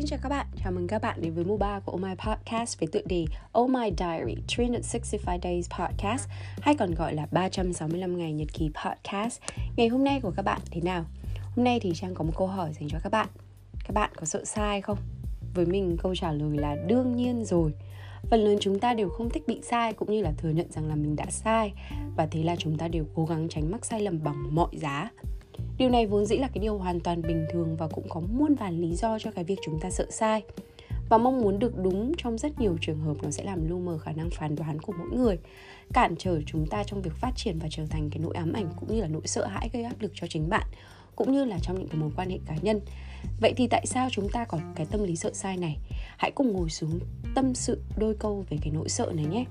xin chào các bạn. Chào mừng các bạn đến với mùa 3 của Oh My Podcast với tựa đề Oh My Diary 365 Days Podcast, hay còn gọi là 365 ngày nhật ký podcast. Ngày hôm nay của các bạn thế nào? Hôm nay thì Trang có một câu hỏi dành cho các bạn. Các bạn có sợ sai không? Với mình, câu trả lời là đương nhiên rồi. Phần lớn chúng ta đều không thích bị sai, cũng như là thừa nhận rằng là mình đã sai và thế là chúng ta đều cố gắng tránh mắc sai lầm bằng mọi giá Điều này vốn dĩ là cái điều hoàn toàn bình thường và cũng có muôn vàn lý do cho cái việc chúng ta sợ sai. Và mong muốn được đúng trong rất nhiều trường hợp nó sẽ làm lu mờ khả năng phán đoán của mỗi người, cản trở chúng ta trong việc phát triển và trở thành cái nỗi ám ảnh cũng như là nỗi sợ hãi gây áp lực cho chính bạn cũng như là trong những cái mối quan hệ cá nhân. Vậy thì tại sao chúng ta có cái tâm lý sợ sai này? Hãy cùng ngồi xuống tâm sự đôi câu về cái nỗi sợ này nhé.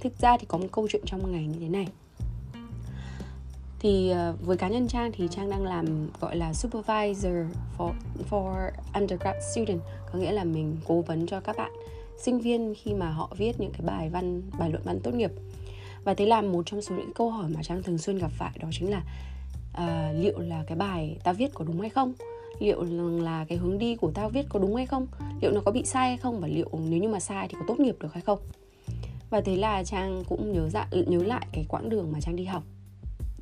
Thực ra thì có một câu chuyện trong ngày như thế này thì uh, với cá nhân trang thì trang đang làm gọi là supervisor for for undergrad student. Có nghĩa là mình cố vấn cho các bạn sinh viên khi mà họ viết những cái bài văn bài luận văn tốt nghiệp. Và thế là một trong số những câu hỏi mà trang thường xuyên gặp phải đó chính là uh, liệu là cái bài ta viết có đúng hay không? Liệu là cái hướng đi của tao viết có đúng hay không? Liệu nó có bị sai hay không? Và liệu nếu như mà sai thì có tốt nghiệp được hay không? Và thế là trang cũng nhớ dạ nhớ lại cái quãng đường mà trang đi học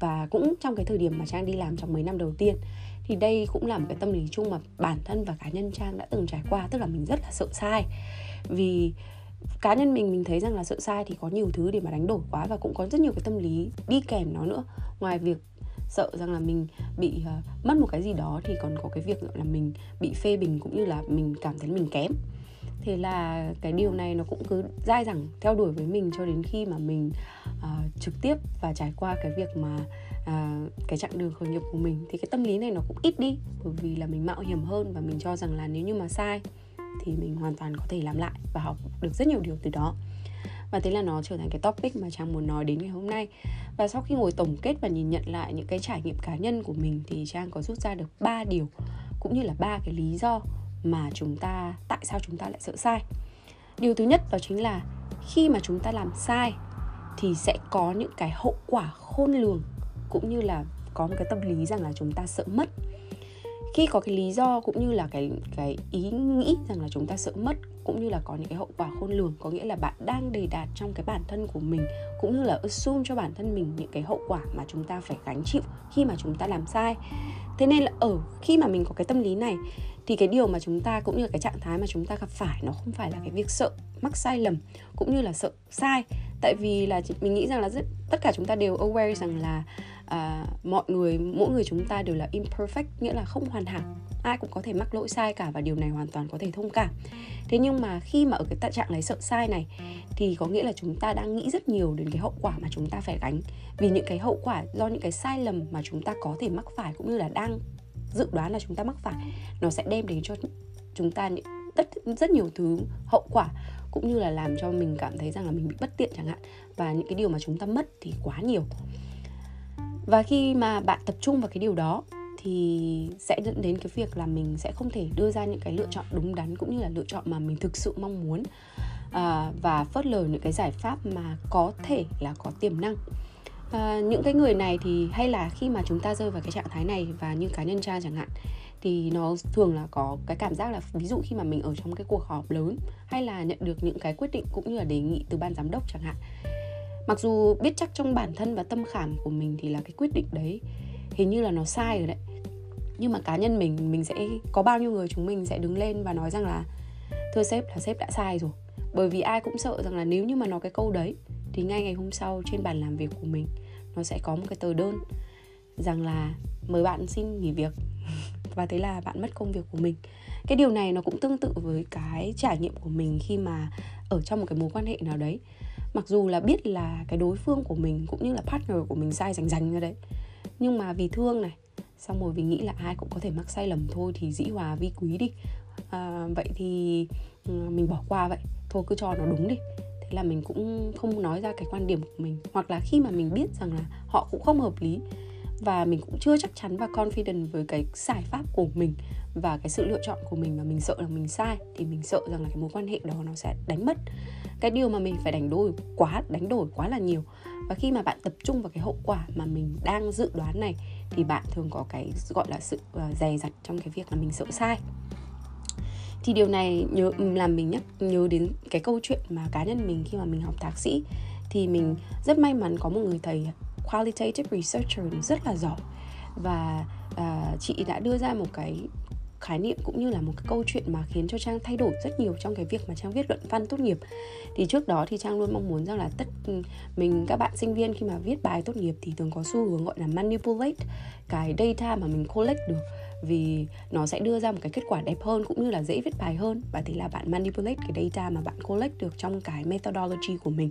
và cũng trong cái thời điểm mà trang đi làm trong mấy năm đầu tiên thì đây cũng là một cái tâm lý chung mà bản thân và cá nhân trang đã từng trải qua tức là mình rất là sợ sai. Vì cá nhân mình mình thấy rằng là sợ sai thì có nhiều thứ để mà đánh đổi quá và cũng có rất nhiều cái tâm lý đi kèm nó nữa. Ngoài việc sợ rằng là mình bị uh, mất một cái gì đó thì còn có cái việc là mình bị phê bình cũng như là mình cảm thấy mình kém thế là cái điều này nó cũng cứ dai dẳng theo đuổi với mình cho đến khi mà mình uh, trực tiếp và trải qua cái việc mà uh, cái chặng đường khởi nghiệp của mình. Thì cái tâm lý này nó cũng ít đi bởi vì là mình mạo hiểm hơn và mình cho rằng là nếu như mà sai thì mình hoàn toàn có thể làm lại và học được rất nhiều điều từ đó. Và thế là nó trở thành cái topic mà trang muốn nói đến ngày hôm nay. Và sau khi ngồi tổng kết và nhìn nhận lại những cái trải nghiệm cá nhân của mình thì trang có rút ra được ba điều cũng như là ba cái lý do mà chúng ta, tại sao chúng ta lại sợ sai? Điều thứ nhất đó chính là khi mà chúng ta làm sai thì sẽ có những cái hậu quả khôn lường cũng như là có một cái tâm lý rằng là chúng ta sợ mất. Khi có cái lý do cũng như là cái cái ý nghĩ rằng là chúng ta sợ mất cũng như là có những cái hậu quả khôn lường có nghĩa là bạn đang đề đạt trong cái bản thân của mình cũng như là assume cho bản thân mình những cái hậu quả mà chúng ta phải gánh chịu khi mà chúng ta làm sai. Thế nên là ở khi mà mình có cái tâm lý này thì cái điều mà chúng ta cũng như cái trạng thái mà chúng ta gặp phải nó không phải là cái việc sợ mắc sai lầm cũng như là sợ sai. Tại vì là mình nghĩ rằng là rất, tất cả chúng ta đều aware rằng là à, mọi người mỗi người chúng ta đều là imperfect nghĩa là không hoàn hảo ai cũng có thể mắc lỗi sai cả và điều này hoàn toàn có thể thông cảm. Thế nhưng mà khi mà ở cái trạng lấy sợ sai này, thì có nghĩa là chúng ta đang nghĩ rất nhiều đến cái hậu quả mà chúng ta phải gánh. Vì những cái hậu quả, do những cái sai lầm mà chúng ta có thể mắc phải cũng như là đang dự đoán là chúng ta mắc phải, nó sẽ đem đến cho chúng ta những tất, rất nhiều thứ hậu quả, cũng như là làm cho mình cảm thấy rằng là mình bị bất tiện chẳng hạn. Và những cái điều mà chúng ta mất thì quá nhiều. Và khi mà bạn tập trung vào cái điều đó thì sẽ dẫn đến cái việc là mình sẽ không thể đưa ra những cái lựa chọn đúng đắn cũng như là lựa chọn mà mình thực sự mong muốn. À, và phớt lờ những cái giải pháp mà có thể là có tiềm năng. À, những cái người này thì hay là khi mà chúng ta rơi vào cái trạng thái này và như cá nhân cha chẳng hạn thì nó thường là có cái cảm giác là ví dụ khi mà mình ở trong cái cuộc họp lớn hay là nhận được những cái quyết định cũng như là đề nghị từ ban giám đốc chẳng hạn. Mặc dù biết chắc trong bản thân và tâm khảm của mình thì là cái quyết định đấy hình như là nó sai rồi đấy nhưng mà cá nhân mình mình sẽ, có bao nhiêu người chúng mình sẽ đứng lên và nói rằng là, thưa sếp là sếp đã sai rồi. Bởi vì ai cũng sợ rằng là nếu như mà nói cái câu đấy, thì ngay ngày hôm sau trên bàn làm việc của mình, nó sẽ có một cái tờ đơn rằng là, mời bạn xin nghỉ việc. Và thế là bạn mất công việc của mình. Cái điều này nó cũng tương tự với cái trải nghiệm của mình khi mà ở trong một cái mối quan hệ nào đấy. Mặc dù là biết là cái đối phương của mình cũng như là partner của mình sai rành rành ra đấy. Nhưng mà vì thương này xong rồi vì nghĩ là ai cũng có thể mắc sai lầm thôi thì dĩ hòa vi quý đi. À, vậy thì ừ, mình bỏ qua vậy. Thôi cứ cho nó đúng đi. Thế là mình cũng không nói ra cái quan điểm của mình. Hoặc là khi mà mình biết rằng là họ cũng không hợp lý và mình cũng chưa chắc chắn và confident với cái giải pháp của mình và cái sự lựa chọn của mình mà mình sợ là mình sai thì mình sợ rằng là cái mối quan hệ đó nó sẽ đánh mất. Cái điều mà mình phải đánh đổi quá đánh đổi quá là nhiều. Và khi mà bạn tập trung vào cái hậu quả mà mình đang dự đoán này thì bạn thường có cái gọi là sự uh, dè dặt trong cái việc là mình sợ sai. Thì điều này nhớ ừ, làm mình nhắc nhớ đến cái câu chuyện mà cá nhân mình khi mà mình học thạc sĩ thì mình rất may mắn có một người thầy qualitative researcher rất là giỏi. Và uh, chị đã đưa ra một cái khái niệm cũng như là một cái câu chuyện mà khiến cho trang thay đổi rất nhiều trong cái việc mà trang viết luận văn tốt nghiệp. Thì trước đó thì trang luôn mong muốn rằng là tất mình các bạn sinh viên khi mà viết bài tốt nghiệp thì thường có xu hướng gọi là manipulate cái data mà mình collect được vì nó sẽ đưa ra một cái kết quả đẹp hơn cũng như là dễ viết bài hơn. Và thì là bạn manipulate cái data mà bạn collect được trong cái methodology của mình.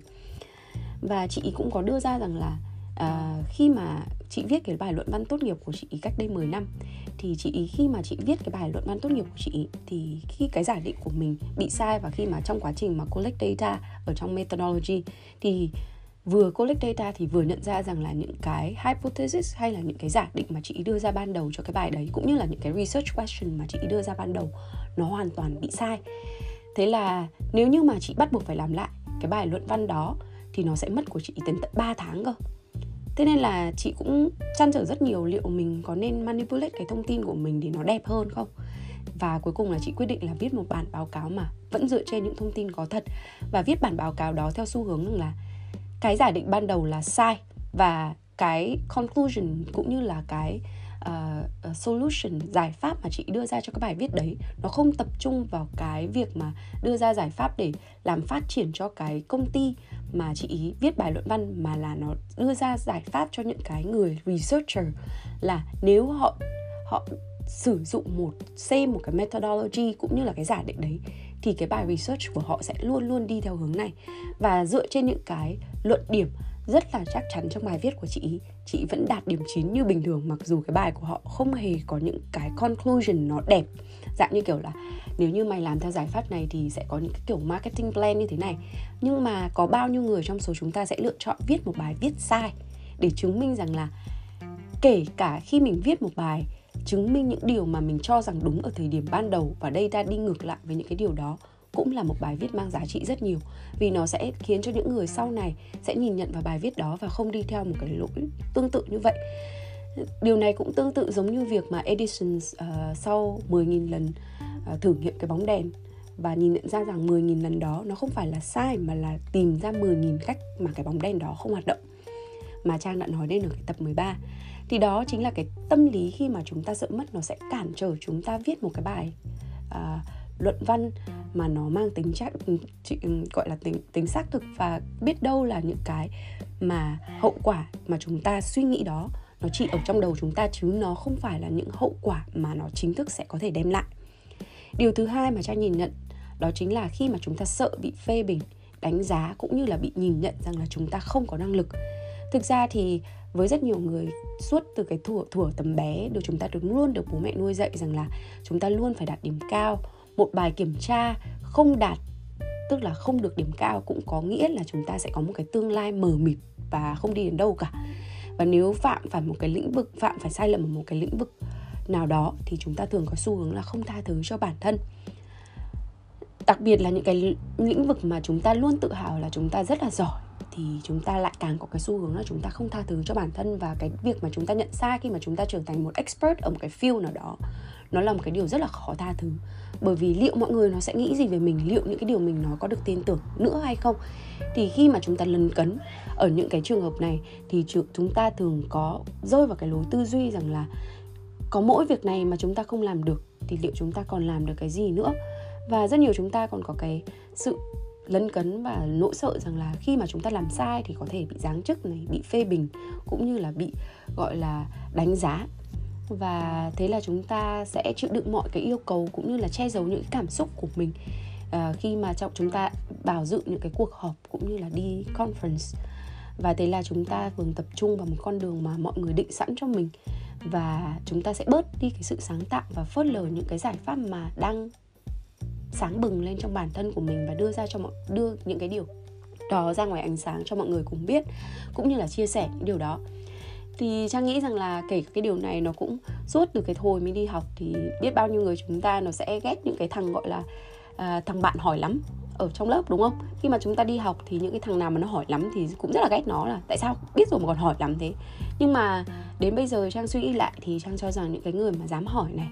Và chị cũng có đưa ra rằng là uh, khi mà chị viết cái bài luận văn tốt nghiệp của chị cách đây 10 năm. Thì chị, khi mà chị viết cái bài luận văn tốt nghiệp của chị, thì khi cái giả định của mình bị sai và khi mà trong quá trình mà collect data ở trong methodology, thì vừa collect data thì vừa nhận ra rằng là những cái hypothesis hay là những cái giả định mà chị đưa ra ban đầu cho cái bài đấy, cũng như là những cái research question mà chị đưa ra ban đầu, nó hoàn toàn bị sai. Thế là nếu như mà chị bắt buộc phải làm lại cái bài luận văn đó, thì nó sẽ mất của chị đến tận 3 tháng cơ thế nên là chị cũng chăn trở rất nhiều liệu mình có nên manipulate cái thông tin của mình để nó đẹp hơn không? Và cuối cùng là chị quyết định là viết một bản báo cáo mà vẫn dựa trên những thông tin có thật. Và viết bản báo cáo đó theo xu hướng rằng là cái giả định ban đầu là sai và cái conclusion cũng như là cái uh, solution giải pháp mà chị đưa ra cho cái bài viết đấy nó không tập trung vào cái việc mà đưa ra giải pháp để làm phát triển cho cái công ty mà chị ý viết bài luận văn mà là nó đưa ra giải pháp cho những cái người researcher là nếu họ họ sử dụng một xem một cái methodology cũng như là cái giả định đấy thì cái bài research của họ sẽ luôn luôn đi theo hướng này và dựa trên những cái luận điểm rất là chắc chắn trong bài viết của chị ý chị vẫn đạt điểm 9 như bình thường, mặc dù cái bài của họ không hề có những cái conclusion nó đẹp. Dạng như kiểu là, nếu như mày làm theo giải pháp này thì sẽ có những cái kiểu marketing plan như thế này. Nhưng mà có bao nhiêu người trong số chúng ta sẽ lựa chọn viết một bài viết sai để chứng minh rằng là kể cả khi mình viết một bài, chứng minh những điều mà mình cho rằng đúng ở thời điểm ban đầu và đây ta đi ngược lại với những cái điều đó cũng là một bài viết mang giá trị rất nhiều vì nó sẽ khiến cho những người sau này sẽ nhìn nhận vào bài viết đó và không đi theo một cái lỗi tương tự như vậy. Điều này cũng tương tự giống như việc mà Edison uh, ờ, sau 10.000 lần uh, thử nghiệm cái bóng đèn và nhìn nhận ra rằng 10.000 lần đó nó không phải là sai mà là tìm ra 10.000 cách mà cái bóng đèn đó không hoạt động mà Trang đã nói đến ở cái tập 13 thì đó chính là cái tâm lý khi mà chúng ta sợ mất nó sẽ cản trở chúng ta viết một cái bài uh, luận văn mà nó mang tính chị gọi là tính tính xác thực và biết đâu là những cái mà hậu quả mà chúng ta suy nghĩ đó nó chỉ ở trong đầu chúng ta chứ nó không phải là những hậu quả mà nó chính thức sẽ có thể đem lại. Điều thứ hai mà trang nhìn nhận đó chính là khi mà chúng ta sợ bị phê bình đánh giá cũng như là bị nhìn nhận rằng là chúng ta không có năng lực. Thực ra thì với rất nhiều người suốt từ cái thuở thuở tầm bé được chúng ta được luôn được bố mẹ nuôi dạy rằng là chúng ta luôn phải đạt điểm cao một bài kiểm tra không đạt, tức là không được điểm cao cũng có nghĩa là chúng ta sẽ có một cái tương lai mờ mịt và không đi đến đâu cả. Và nếu phạm phải một cái lĩnh vực, phạm phải sai lầm ở một cái lĩnh vực nào đó thì chúng ta thường có xu hướng là không tha thứ cho bản thân. Đặc biệt là những cái lĩnh vực mà chúng ta luôn tự hào là chúng ta rất là giỏi thì chúng ta lại càng có cái xu hướng là chúng ta không tha thứ cho bản thân. Và cái việc mà chúng ta nhận sai khi mà chúng ta trở thành một expert ở một cái field nào đó nó là một cái điều rất là khó tha thứ. Bởi vì liệu mọi người nó sẽ nghĩ gì về mình? Liệu những cái điều mình nói có được tin tưởng nữa hay không? Thì khi mà chúng ta lấn cấn ở những cái trường hợp này, thì chúng ta thường có rơi vào cái lối tư duy rằng là có mỗi việc này mà chúng ta không làm được, thì liệu chúng ta còn làm được cái gì nữa? Và rất nhiều chúng ta còn có cái sự lấn cấn và nỗi sợ rằng là khi mà chúng ta làm sai thì có thể bị giáng chức này, bị phê bình, cũng như là bị, gọi là, đánh giá và thế là chúng ta sẽ chịu đựng mọi cái yêu cầu cũng như là che giấu những cảm xúc của mình uh, khi mà trong chúng ta bảo dự những cái cuộc họp cũng như là đi conference. Và thế là chúng ta thường tập trung vào một con đường mà mọi người định sẵn cho mình. Và chúng ta sẽ bớt đi cái sự sáng tạo và phớt lờ những cái giải pháp mà đang sáng bừng lên trong bản thân của mình và đưa ra cho mọi đưa những cái điều đó ra ngoài ánh sáng cho mọi người cùng biết cũng như là chia sẻ những điều đó thì trang nghĩ rằng là kể cái điều này nó cũng suốt từ cái thôi mới đi học thì biết bao nhiêu người chúng ta nó sẽ ghét những cái thằng gọi là à, thằng bạn hỏi lắm ở trong lớp đúng không? Khi mà chúng ta đi học thì những cái thằng nào mà nó hỏi lắm thì cũng rất là ghét nó là tại sao biết rồi mà còn hỏi lắm thế? Nhưng mà đến bây giờ trang suy nghĩ lại thì trang cho rằng những cái người mà dám hỏi này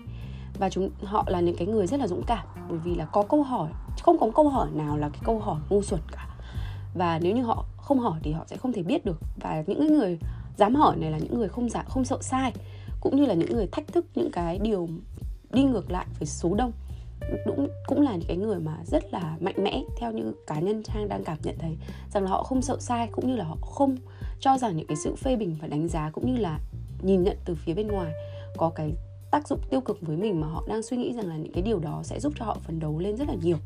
và chúng họ là những cái người rất là dũng cảm bởi vì là có câu hỏi không có câu hỏi nào là cái câu hỏi ngu xuẩn cả. Và nếu như họ không hỏi thì họ sẽ không thể biết được. Và những cái người dám hỏi này là những người không giả, không sợ sai, cũng như là những người thách thức những cái điều đi ngược lại với số đông. Cũng cũng là những cái người mà rất là mạnh mẽ, theo như cá nhân trang đang cảm nhận thấy, rằng là họ không sợ sai, cũng như là họ không cho rằng những cái sự phê bình và đánh giá, cũng như là nhìn nhận từ phía bên ngoài, có cái tác dụng tiêu cực với mình mà họ đang suy nghĩ rằng là những cái điều đó sẽ giúp cho họ phấn đấu lên rất là nhiều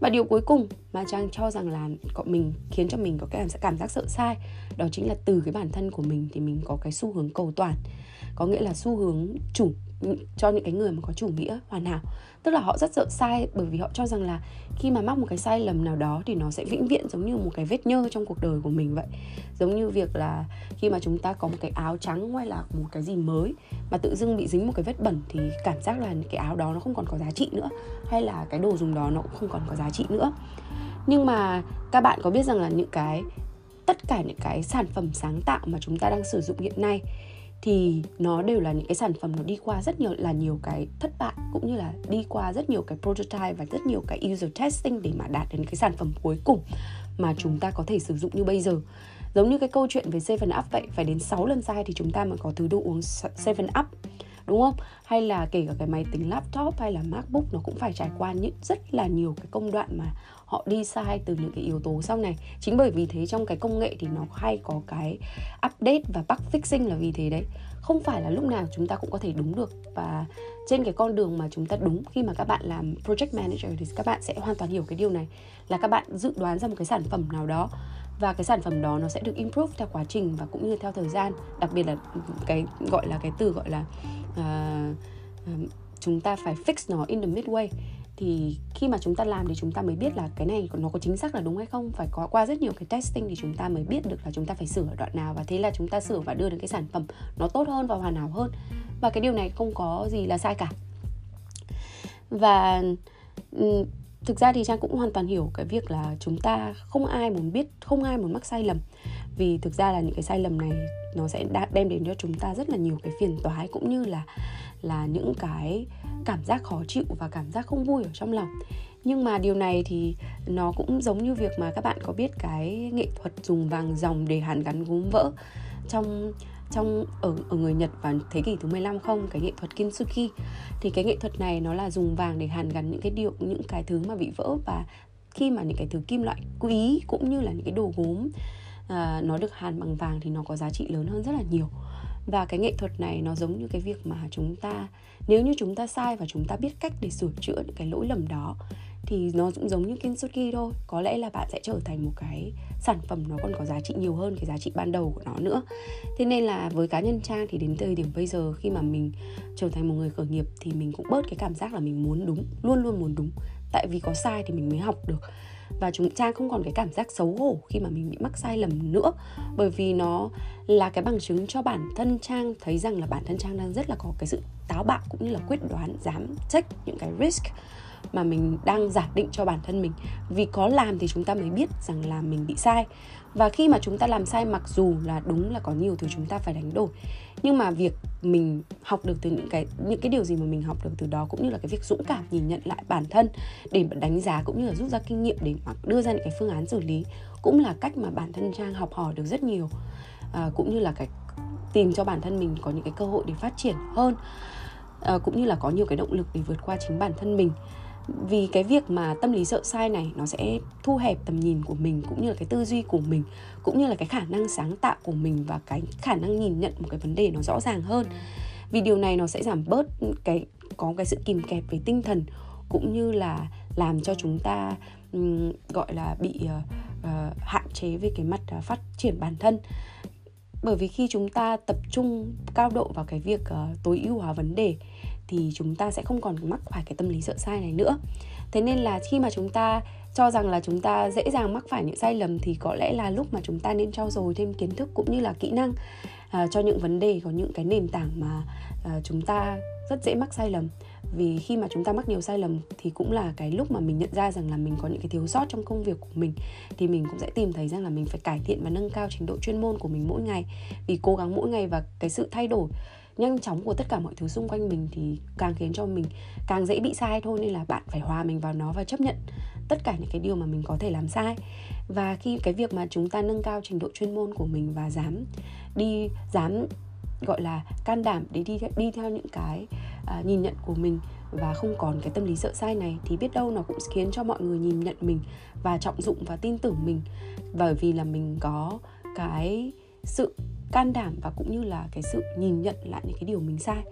và điều cuối cùng mà trang cho rằng là cậu mình khiến cho mình có cái cảm giác sợ sai, đó chính là từ cái bản thân của mình thì mình có cái xu hướng cầu toàn. Có nghĩa là xu hướng chủ cho những cái người mà có chủ nghĩa hoàn hảo. Tức là họ rất sợ sai, bởi vì họ cho rằng là khi mà mắc một cái sai lầm nào đó thì nó sẽ vĩnh viễn giống như một cái vết nhơ trong cuộc đời của mình vậy. Giống như việc là khi mà chúng ta có một cái áo trắng hay là một cái gì mới mà tự dưng bị dính một cái vết bẩn thì cảm giác là cái áo đó nó không còn có giá trị nữa, hay là cái đồ dùng đó nó cũng không còn có giá trị nữa. Nhưng mà các bạn có biết rằng là những cái, tất cả những cái sản phẩm sáng tạo mà chúng ta đang sử dụng hiện nay thì nó đều là những cái sản phẩm nó đi qua rất nhiều, là nhiều cái thất bại, cũng như là đi qua rất nhiều cái prototype và rất nhiều cái user testing để mà đạt đến cái sản phẩm cuối cùng mà chúng ta có thể sử dụng như bây giờ. Giống như cái câu chuyện về Seven Up vậy, phải đến 6 lần sai thì chúng ta mới có thứ đồ uống Seven Up đúng không? Hay là kể cả cái máy tính laptop hay là macbook nó cũng phải trải qua những rất là nhiều cái công đoạn mà họ đi sai từ những cái yếu tố sau này. Chính bởi vì thế trong cái công nghệ thì nó hay có cái update và bug fixing là vì thế đấy. Không phải là lúc nào chúng ta cũng có thể đúng được. Và trên cái con đường mà chúng ta đúng khi mà các bạn làm project manager thì các bạn sẽ hoàn toàn hiểu cái điều này. Là các bạn dự đoán ra một cái sản phẩm nào đó và cái sản phẩm đó nó sẽ được improve theo quá trình và cũng như theo thời gian. Đặc biệt là cái gọi là cái từ gọi là uh, uh, chúng ta phải fix nó in the midway. Thì khi mà chúng ta làm thì chúng ta mới biết là cái này nó có chính xác là đúng hay không. Phải có qua rất nhiều cái testing thì chúng ta mới biết được là chúng ta phải sửa ở đoạn nào. Và thế là chúng ta sửa và đưa đến cái sản phẩm nó tốt hơn và hoàn hảo hơn. Và cái điều này không có gì là sai cả. Và thực ra thì trang cũng hoàn toàn hiểu cái việc là chúng ta không ai muốn biết, không ai muốn mắc sai lầm. Vì thực ra là những cái sai lầm này nó sẽ đem đến cho chúng ta rất là nhiều cái phiền toái cũng như là là những cái cảm giác khó chịu và cảm giác không vui ở trong lòng. Nhưng mà điều này thì nó cũng giống như việc mà các bạn có biết cái nghệ thuật dùng vàng dòng để hàn gắn gốm vỡ trong trong ở ở người Nhật vào thế kỷ thứ 15 không cái nghệ thuật kintsugi. Thì cái nghệ thuật này nó là dùng vàng để hàn gắn những cái điệu những cái thứ mà bị vỡ và khi mà những cái thứ kim loại quý cũng như là những cái đồ gốm à, nó được hàn bằng vàng thì nó có giá trị lớn hơn rất là nhiều. Và cái nghệ thuật này nó giống như cái việc mà chúng ta nếu như chúng ta sai và chúng ta biết cách để sửa chữa những cái lỗi lầm đó thì nó cũng giống như kintsugi thôi. Có lẽ là bạn sẽ trở thành một cái sản phẩm nó còn có giá trị nhiều hơn cái giá trị ban đầu của nó nữa. Thế nên là với cá nhân trang thì đến thời điểm bây giờ khi mà mình trở thành một người khởi nghiệp thì mình cũng bớt cái cảm giác là mình muốn đúng, luôn luôn muốn đúng. Tại vì có sai thì mình mới học được. Và chúng trang không còn cái cảm giác xấu hổ khi mà mình bị mắc sai lầm nữa. Bởi vì nó là cái bằng chứng cho bản thân trang thấy rằng là bản thân trang đang rất là có cái sự táo bạo cũng như là quyết đoán, dám take những cái risk mà mình đang giả định cho bản thân mình. Vì có làm thì chúng ta mới biết rằng là mình bị sai. Và khi mà chúng ta làm sai mặc dù là đúng là có nhiều thứ chúng ta phải đánh đổi nhưng mà việc mình học được từ những cái những cái điều gì mà mình học được từ đó cũng như là cái việc dũng cảm nhìn nhận lại bản thân để đánh giá cũng như là rút ra kinh nghiệm để mà đưa ra những cái phương án xử lý cũng là cách mà bản thân trang học hỏi được rất nhiều. À, cũng như là cái tìm cho bản thân mình có những cái cơ hội để phát triển hơn. À, cũng như là có nhiều cái động lực để vượt qua chính bản thân mình vì cái việc mà tâm lý sợ sai này nó sẽ thu hẹp tầm nhìn của mình cũng như là cái tư duy của mình cũng như là cái khả năng sáng tạo của mình và cái khả năng nhìn nhận một cái vấn đề nó rõ ràng hơn. Vì điều này nó sẽ giảm bớt cái có cái sự kìm kẹp về tinh thần cũng như là làm cho chúng ta um, gọi là bị uh, uh, hạn chế về cái mặt uh, phát triển bản thân. Bởi vì khi chúng ta tập trung cao độ vào cái việc uh, tối ưu hóa vấn đề thì chúng ta sẽ không còn mắc phải cái tâm lý sợ sai này nữa. Thế nên là khi mà chúng ta cho rằng là chúng ta dễ dàng mắc phải những sai lầm thì có lẽ là lúc mà chúng ta nên trau dồi thêm kiến thức cũng như là kỹ năng à, cho những vấn đề có những cái nền tảng mà à, chúng ta rất dễ mắc sai lầm. Vì khi mà chúng ta mắc nhiều sai lầm thì cũng là cái lúc mà mình nhận ra rằng là mình có những cái thiếu sót trong công việc của mình thì mình cũng sẽ tìm thấy rằng là mình phải cải thiện và nâng cao trình độ chuyên môn của mình mỗi ngày. Vì cố gắng mỗi ngày và cái sự thay đổi nhanh chóng của tất cả mọi thứ xung quanh mình thì càng khiến cho mình càng dễ bị sai thôi nên là bạn phải hòa mình vào nó và chấp nhận tất cả những cái điều mà mình có thể làm sai. Và khi cái việc mà chúng ta nâng cao trình độ chuyên môn của mình và dám đi dám gọi là can đảm để đi đi theo những cái uh, nhìn nhận của mình và không còn cái tâm lý sợ sai này thì biết đâu nó cũng khiến cho mọi người nhìn nhận mình và trọng dụng và tin tưởng mình. Bởi vì là mình có cái sự can đảm và cũng như là cái sự nhìn nhận lại những cái điều mình sai.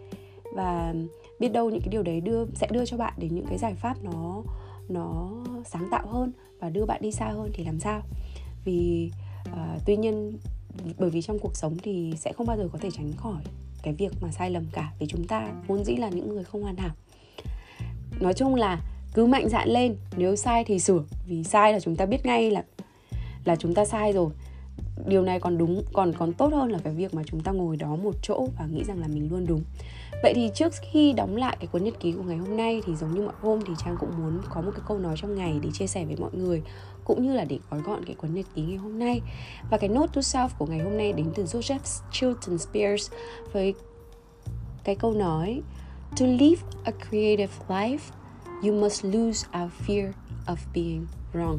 Và biết đâu những cái điều đấy đưa sẽ đưa cho bạn đến những cái giải pháp nó nó sáng tạo hơn và đưa bạn đi xa hơn thì làm sao? Vì uh, tuy nhiên bởi vì trong cuộc sống thì sẽ không bao giờ có thể tránh khỏi cái việc mà sai lầm cả vì chúng ta vốn dĩ là những người không hoàn hảo. Nói chung là cứ mạnh dạn lên nếu sai thì sửa vì sai là chúng ta biết ngay là là chúng ta sai rồi điều này còn đúng, còn còn tốt hơn là cái việc mà chúng ta ngồi đó một chỗ và nghĩ rằng là mình luôn đúng. Vậy thì trước khi đóng lại cái cuốn nhật ký của ngày hôm nay thì giống như mọi hôm thì trang cũng muốn có một cái câu nói trong ngày để chia sẻ với mọi người, cũng như là để gói gọn cái cuốn nhật ký ngày hôm nay. Và cái note to self của ngày hôm nay đến từ Joseph Chilton Spears với cái câu nói, to live a creative life, you must lose our fear of being wrong.